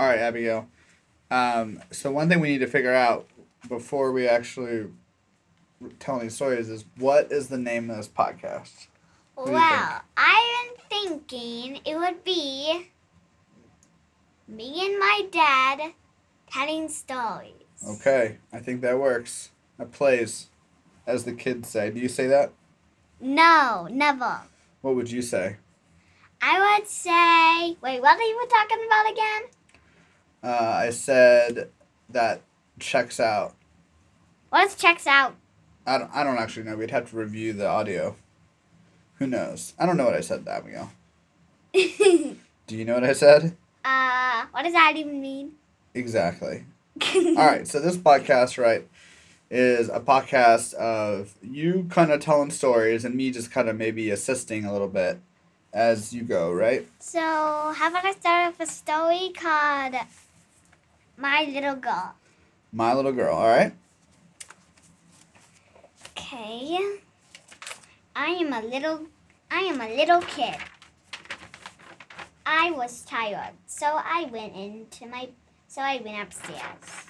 All right, Abigail. Um, so one thing we need to figure out before we actually tell any stories is what is the name of this podcast? Well, I'm thinking it would be me and my dad telling stories. Okay, I think that works. That plays, as the kids say. Do you say that? No, never. What would you say? I would say. Wait, what are you talking about again? Uh, I said that checks out. What checks out? I don't, I don't actually know. We'd have to review the audio. Who knows? I don't know what I said, Abigail. Do you know what I said? uh, what does that even mean? Exactly. All right, so this podcast, right, is a podcast of you kind of telling stories and me just kind of maybe assisting a little bit as you go, right? So, how about I start with a story called My Little Girl? My little girl, all right? Okay. I am a little I am a little kid. I was tired, so I went into my so I went upstairs.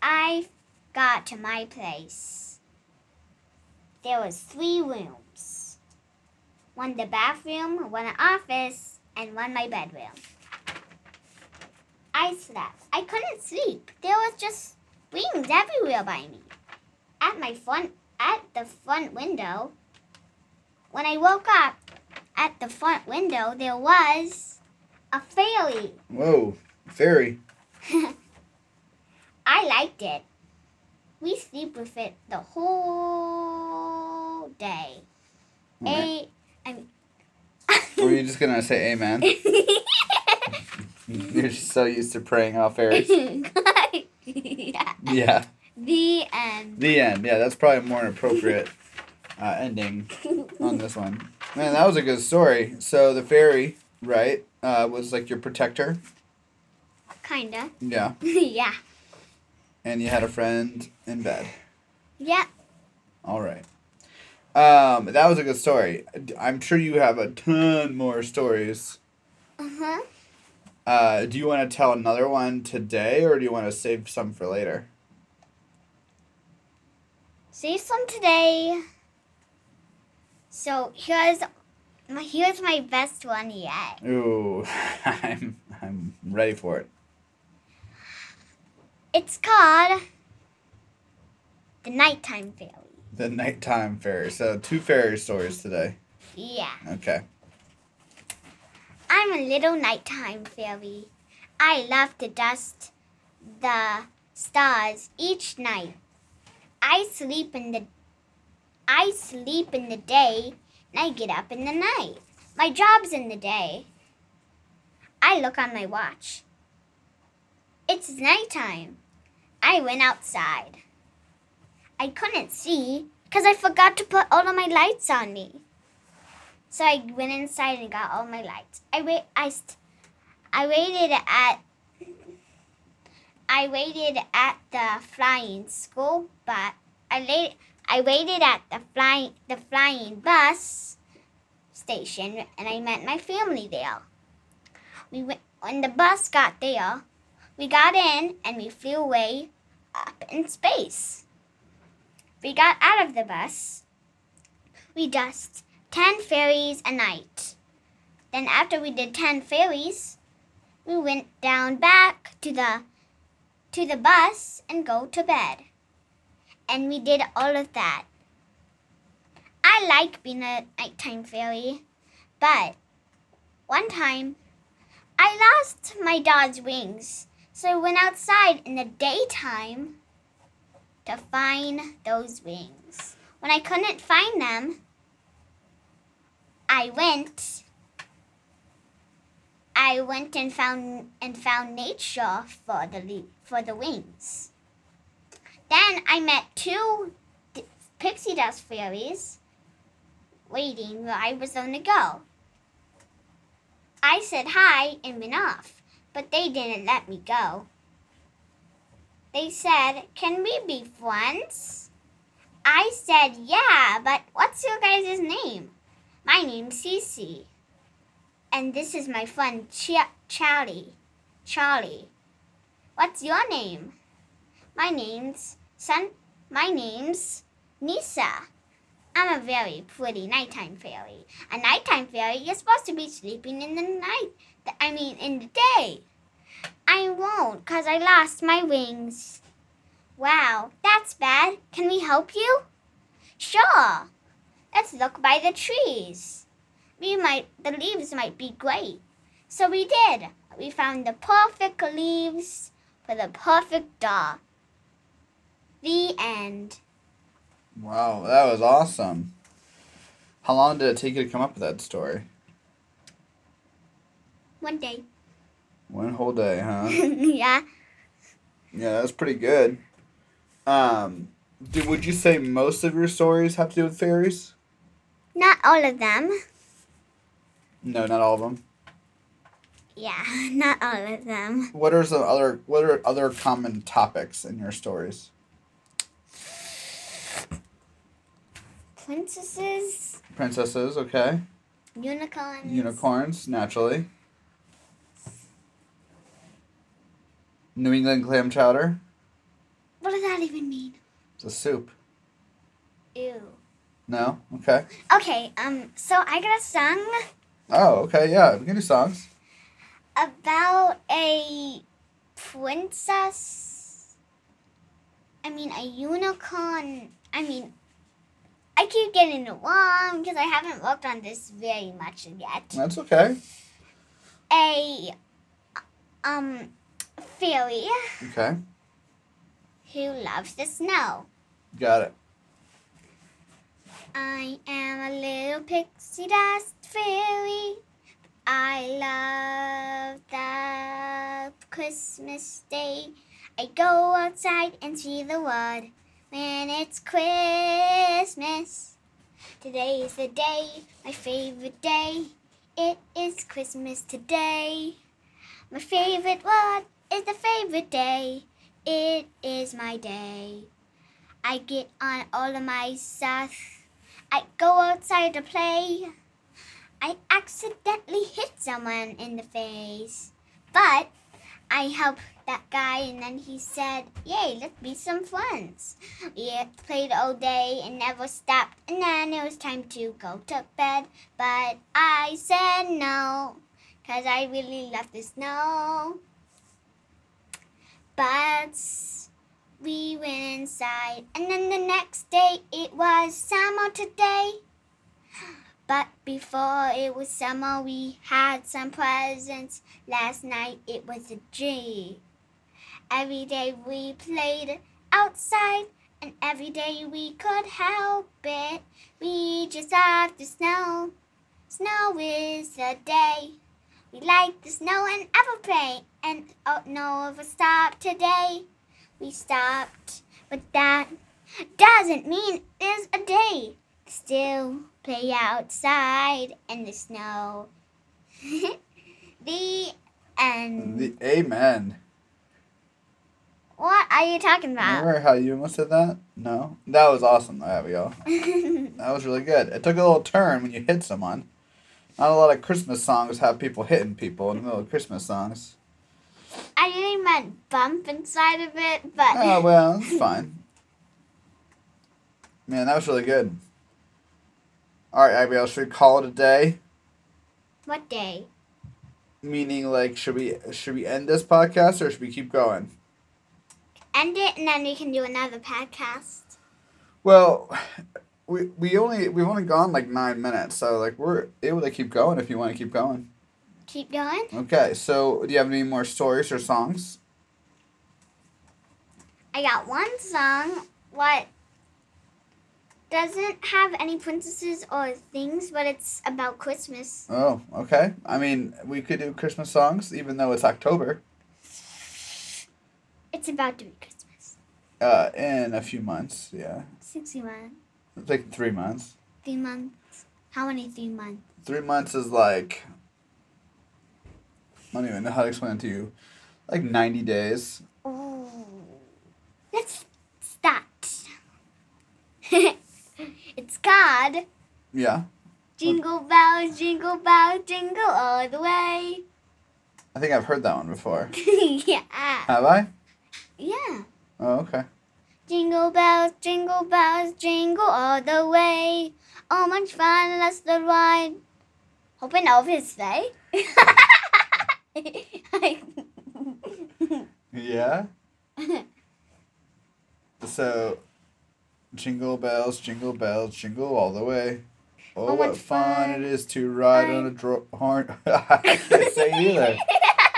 I got to my place. There was three rooms. One the bathroom, one the office, and one my bedroom. I slept. I couldn't sleep. There was just wings everywhere by me at my front at the front window. When I woke up at the front window, there was a fairy. Whoa, fairy. I liked it. We sleep with it the whole day. Right. A, I Were you just gonna say amen? You're just so used to praying off fairies. yeah. Yeah. The end. The end. Yeah, that's probably a more appropriate uh, ending on this one. Man, that was a good story. So the fairy, right, uh, was like your protector. Kinda. Yeah. yeah. And you had a friend in bed. Yeah. All right. Um, that was a good story. I'm sure you have a ton more stories. Uh huh. Uh, do you want to tell another one today, or do you want to save some for later? Save some today. So here's my here's my best one yet. Ooh, I'm I'm ready for it. It's called the Nighttime Fairy. The nighttime fairy. So two fairy stories today. Yeah. Okay. I'm a little nighttime fairy. I love to dust the stars each night. I sleep in the I sleep in the day and I get up in the night. My job's in the day. I look on my watch. It's nighttime. I went outside. I couldn't see because I forgot to put all of my lights on me. So I went inside and got all my lights. I wait. I, st- I waited at. I waited at the flying school but I laid. I waited at the flying the flying bus station, and I met my family there. We went when the bus got there. We got in and we flew away up in space. We got out of the bus. We dust 10 fairies a night. Then after we did 10 fairies, we went down back to the to the bus and go to bed. And we did all of that. I like being a nighttime fairy, but one time I lost my dog's wings. So I went outside in the daytime to find those wings. When I couldn't find them, I went I went and found and found nature for the for the wings. Then I met two pixie dust fairies waiting where I was going to go. I said hi and went off, but they didn't let me go. They said, "Can we be friends?" I said, "Yeah, but what's your guys' name?" My name's Cece. And this is my friend Ch- Charlie. Charlie. What's your name? My name's Sun. My name's Nisa. I'm a very pretty nighttime fairy. A nighttime fairy is supposed to be sleeping in the night. I mean, in the day. I won't, cause I lost my wings. Wow, that's bad. Can we help you? Sure. Let's look by the trees. We might, the leaves might be great. So we did. We found the perfect leaves for the perfect dog. The end. Wow, that was awesome. How long did it take you to come up with that story? One day. One whole day, huh? yeah. Yeah, that was pretty good. Um, do, would you say most of your stories have to do with fairies? Not all of them. No, not all of them. Yeah, not all of them. What are some other What are other common topics in your stories? Princesses, Princesses, okay. unicorns. Unicorns, naturally. New England clam chowder. What does that even mean? It's a soup. Ew. No? Okay. Okay, um, so I got a song Oh, okay, yeah. We can do songs. about a princess. I mean, a unicorn. I mean, I keep getting it wrong because I haven't worked on this very much yet. That's okay. A um fairy Okay. who loves the snow. Got it. I am a little pixie dust fairy. I love the Christmas day. I go outside and see the world when it's Christmas. Today is the day, my favorite day. It is Christmas today. My favorite word is the favorite day. It is my day. I get on all of my stuff. I go outside to play. I accidentally hit someone in the face. But I helped that guy and then he said, Yay, let's be some friends. We played all day and never stopped and then it was time to go to bed. But I said no, cause I really love the snow. But we went inside, and then the next day it was summer today. But before it was summer, we had some presents. Last night it was a G. Every day we played outside, and every day we could help it. We just love the snow. Snow is the day. We like the snow and ever pray, and oh no, ever stop today we stopped. But that doesn't mean there's a day. Still play outside in the snow. the end. The Amen. What are you talking about? Remember how you almost said that? No? That was awesome, Abigail. That was really good. It took a little turn when you hit someone. Not a lot of Christmas songs have people hitting people in the middle of Christmas songs. I really meant bump inside of it, but Oh, well, it's fine. Man, that was really good. Alright, Abigail, should we call it a day? what day? Meaning, like, should we should we end this podcast or should we keep going? End it, and then we can do another podcast. Well, we we only we've only gone like nine minutes, so like we're able to keep going if you want to keep going. Keep going. Okay, so do you have any more stories or songs? I got one song. What doesn't have any princesses or things, but it's about Christmas. Oh, okay. I mean, we could do Christmas songs even though it's October. It's about to be Christmas. Uh, in a few months, yeah, Sixty months. it's like three months. Three months. How many three months? Three months is like I don't even know how to explain it to you. Like ninety days. Oh. Let's start. it's called Yeah. Jingle Bells, Jingle Bells, Jingle All the Way. I think I've heard that one before. yeah. Have I? Yeah. Oh, okay. Jingle bells, jingle bells, jingle all the way. Oh, much fun, let's the ride. Hoping his sleigh. Yeah. So, jingle bells, jingle bells, jingle all the way. Oh, Oh, what fun fun. it is to ride on a dro- horn. I can't say either.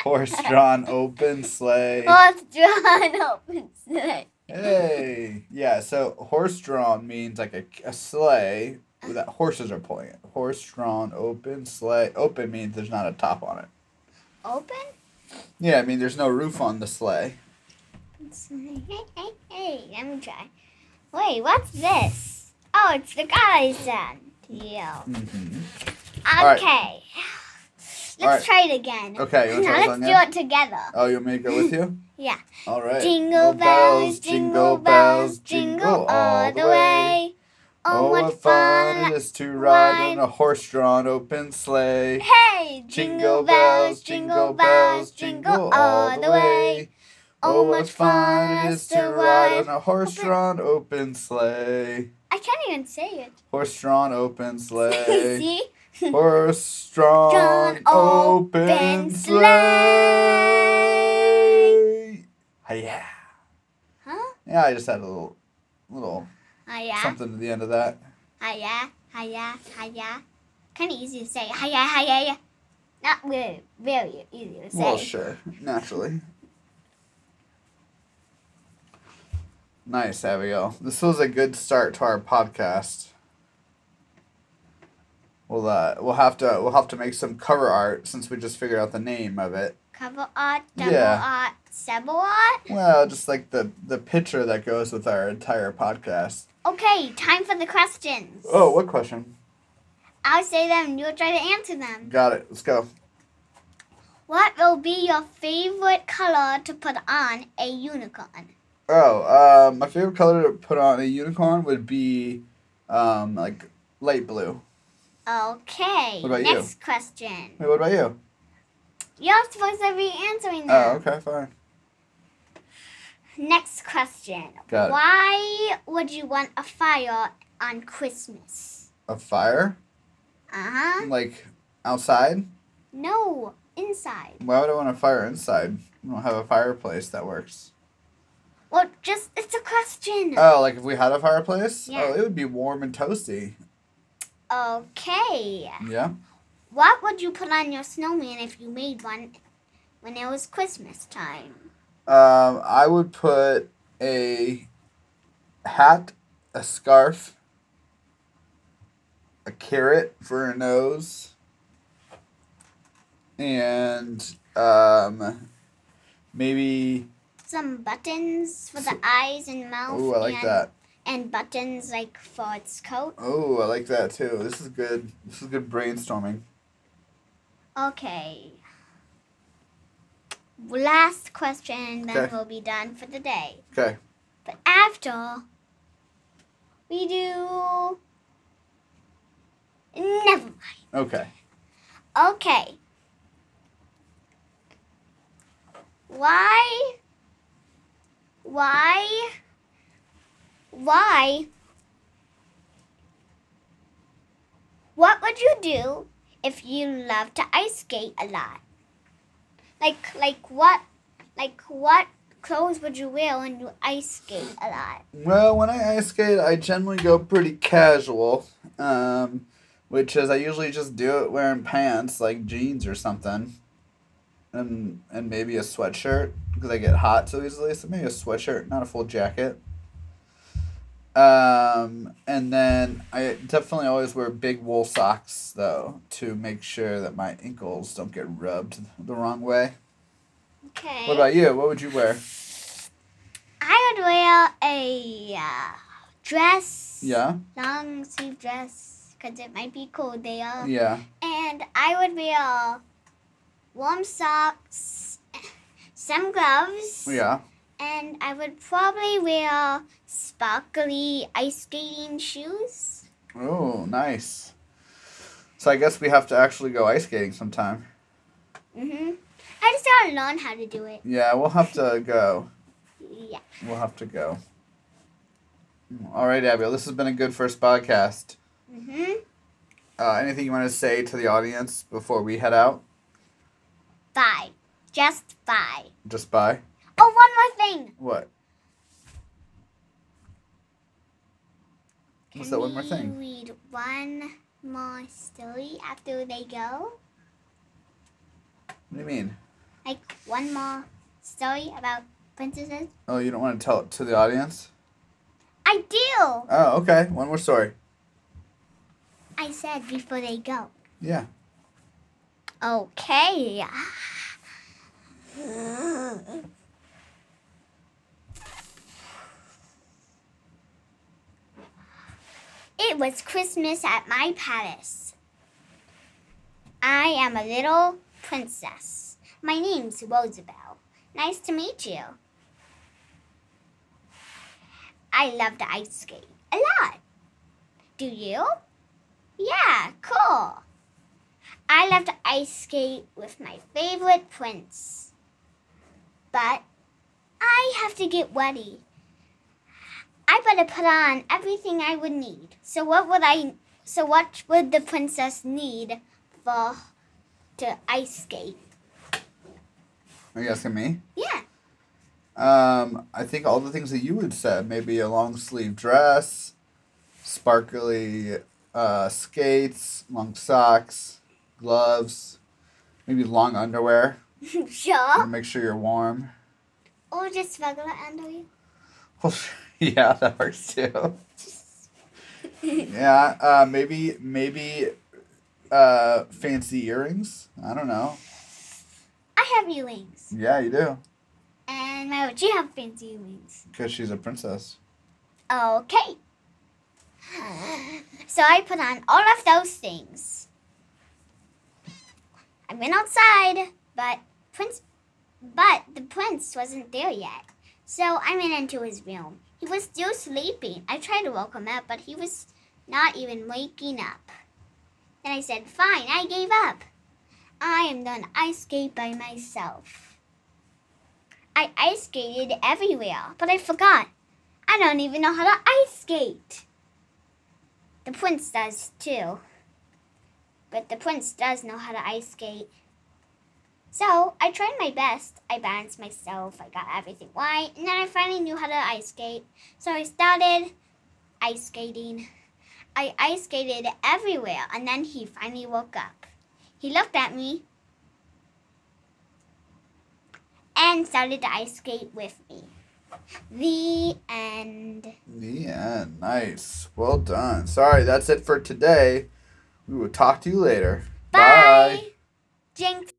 Horse-drawn open sleigh. Horse drawn open sleigh. Hey, yeah. So horse-drawn means like a, a sleigh that horses are pulling it. Horse-drawn open sleigh. Open means there's not a top on it. Open? Yeah, I mean there's no roof on the sleigh. Hey, hey, hey, let me try. Wait, what's this? Oh, it's the guys then. Yeah. hmm right. Okay. Let's Alright. try it again. Okay, you now let's do it together. Oh, you want me to go with you? Yeah. All right. Jingle bells, jingle bells, jingle all the way. Oh, oh, what fun it is to ride in a horse-drawn open sleigh. Hey, jingle bells, jingle bells, jingle all the way. Oh, oh what fun it is to ride in a horse-drawn open sleigh. I can't even say it. Horse-drawn open sleigh. See? Horse-drawn open open sleigh. Yeah. Huh? Yeah, I just had a little, little Hiya, something at the end of that. hiya, hiya, hiya. Kind of easy to say. Hiya, hiya, hiya. Not really, very easy to say. Well, sure, naturally. Nice, Abigail. This was a good start to our podcast. We'll uh, we'll have to we'll have to make some cover art since we just figured out the name of it. Cover art, double Yeah. art, double art. Well, just like the the picture that goes with our entire podcast. Okay, time for the questions. Oh, what question? I'll say them and you'll try to answer them. Got it. Let's go. What will be your favorite color to put on a unicorn? Oh, uh, my favorite color to put on a unicorn would be, um, like light blue. Okay. What about you? next question. Wait, what about you? You're supposed to be answering them. Oh, okay, fine. Next question. Got it. Why would you want a fire on Christmas? A fire, Uh huh. like outside. No, inside. Why would I want a fire inside? We don't have a fireplace that works. Well, just it's a question. Oh, like if we had a fireplace? Yeah. Oh, it would be warm and toasty. Okay. Yeah. What would you put on your snowman if you made one when it was Christmas time? Um, I would put a hat, a scarf, a carrot for a nose, and um, maybe. Some buttons for the eyes and mouth. Oh, I like and, that. And buttons like for its coat. Oh, I like that too. This is good. This is good brainstorming. Okay. Last question, then Okay. we'll be done for the day. Okay. But after, we do. Never mind. Okay. Okay. Why? Why? Why? What would you do if you love to ice skate a lot? Like, like what? Like what clothes would you wear when you ice skate a lot? Well, when I ice skate, I generally go pretty casual, um, which is I usually just do it wearing pants like jeans or something, and and maybe a sweatshirt because I get hot so easily. So maybe a sweatshirt, not a full jacket. Um, and then I definitely always wear big wool socks though to make sure that my ankles don't get rubbed the wrong way. Okay. What about you? What would you wear? I would wear a uh, dress. Yeah, long sleeve dress because it might be cold there. yeah. And I would wear warm socks, some gloves, Yeah. and I would probably wear sparkly ice skating shoes. Oh, nice. So I guess we have to actually go ice skating sometime. Mhm. I just gotta learn how to do it. Yeah, we'll have to go. Yeah. We'll have to go. All right, Abigail. This has been a good first podcast. Mhm. Uh, anything you want to say to the audience before we head out? Bye. Just bye. Just bye. Oh, one more thing. What? What's Can that one more thing? read one more story after they go? What do you mean? Like one more story about princesses? Oh, you don't want to tell it to the audience? I do. Oh, okay. One more story. I said before they go. Yeah. Okay. It was Christmas at my palace. I am a little princess. My name's Rosabelle. Nice to meet you. I love to ice skate a lot. Do you? Yeah, cool. I love to ice skate with my favorite prince. But I have to get ready. I better put on everything I would need. So what would I so what would the princess need for to ice skate? Are you asking me? Yeah. Um, I think all the things that you would said. Maybe a long sleeve dress, sparkly uh, skates, long socks, gloves, maybe long underwear sure. make sure you're warm. Or just regular underwear. Well, yeah, that works too. Yeah, uh, maybe maybe uh, fancy earrings. I don't know. I have earrings. Yeah, you do. And why would you have fancy earrings? Because she's a princess. Okay. So I put on all of those things. I went outside, but prince but the prince wasn't there yet. So I went into his room. He was still sleeping. I tried to wake him up, but he was not even waking up. Then I said, "Fine, I gave up. I am done ice skate by myself." I ice skated everywhere, but I forgot. I don't even know how to ice skate. The prince does too. But the prince does know how to ice skate. So I tried my best. I balanced myself. I got everything right. And then I finally knew how to ice skate. So I started ice skating. I ice skated everywhere. And then he finally woke up. He looked at me and started to ice skate with me. The end. The end. Nice. Well done. Sorry, that's it for today. We will talk to you later. Bye. Jinx.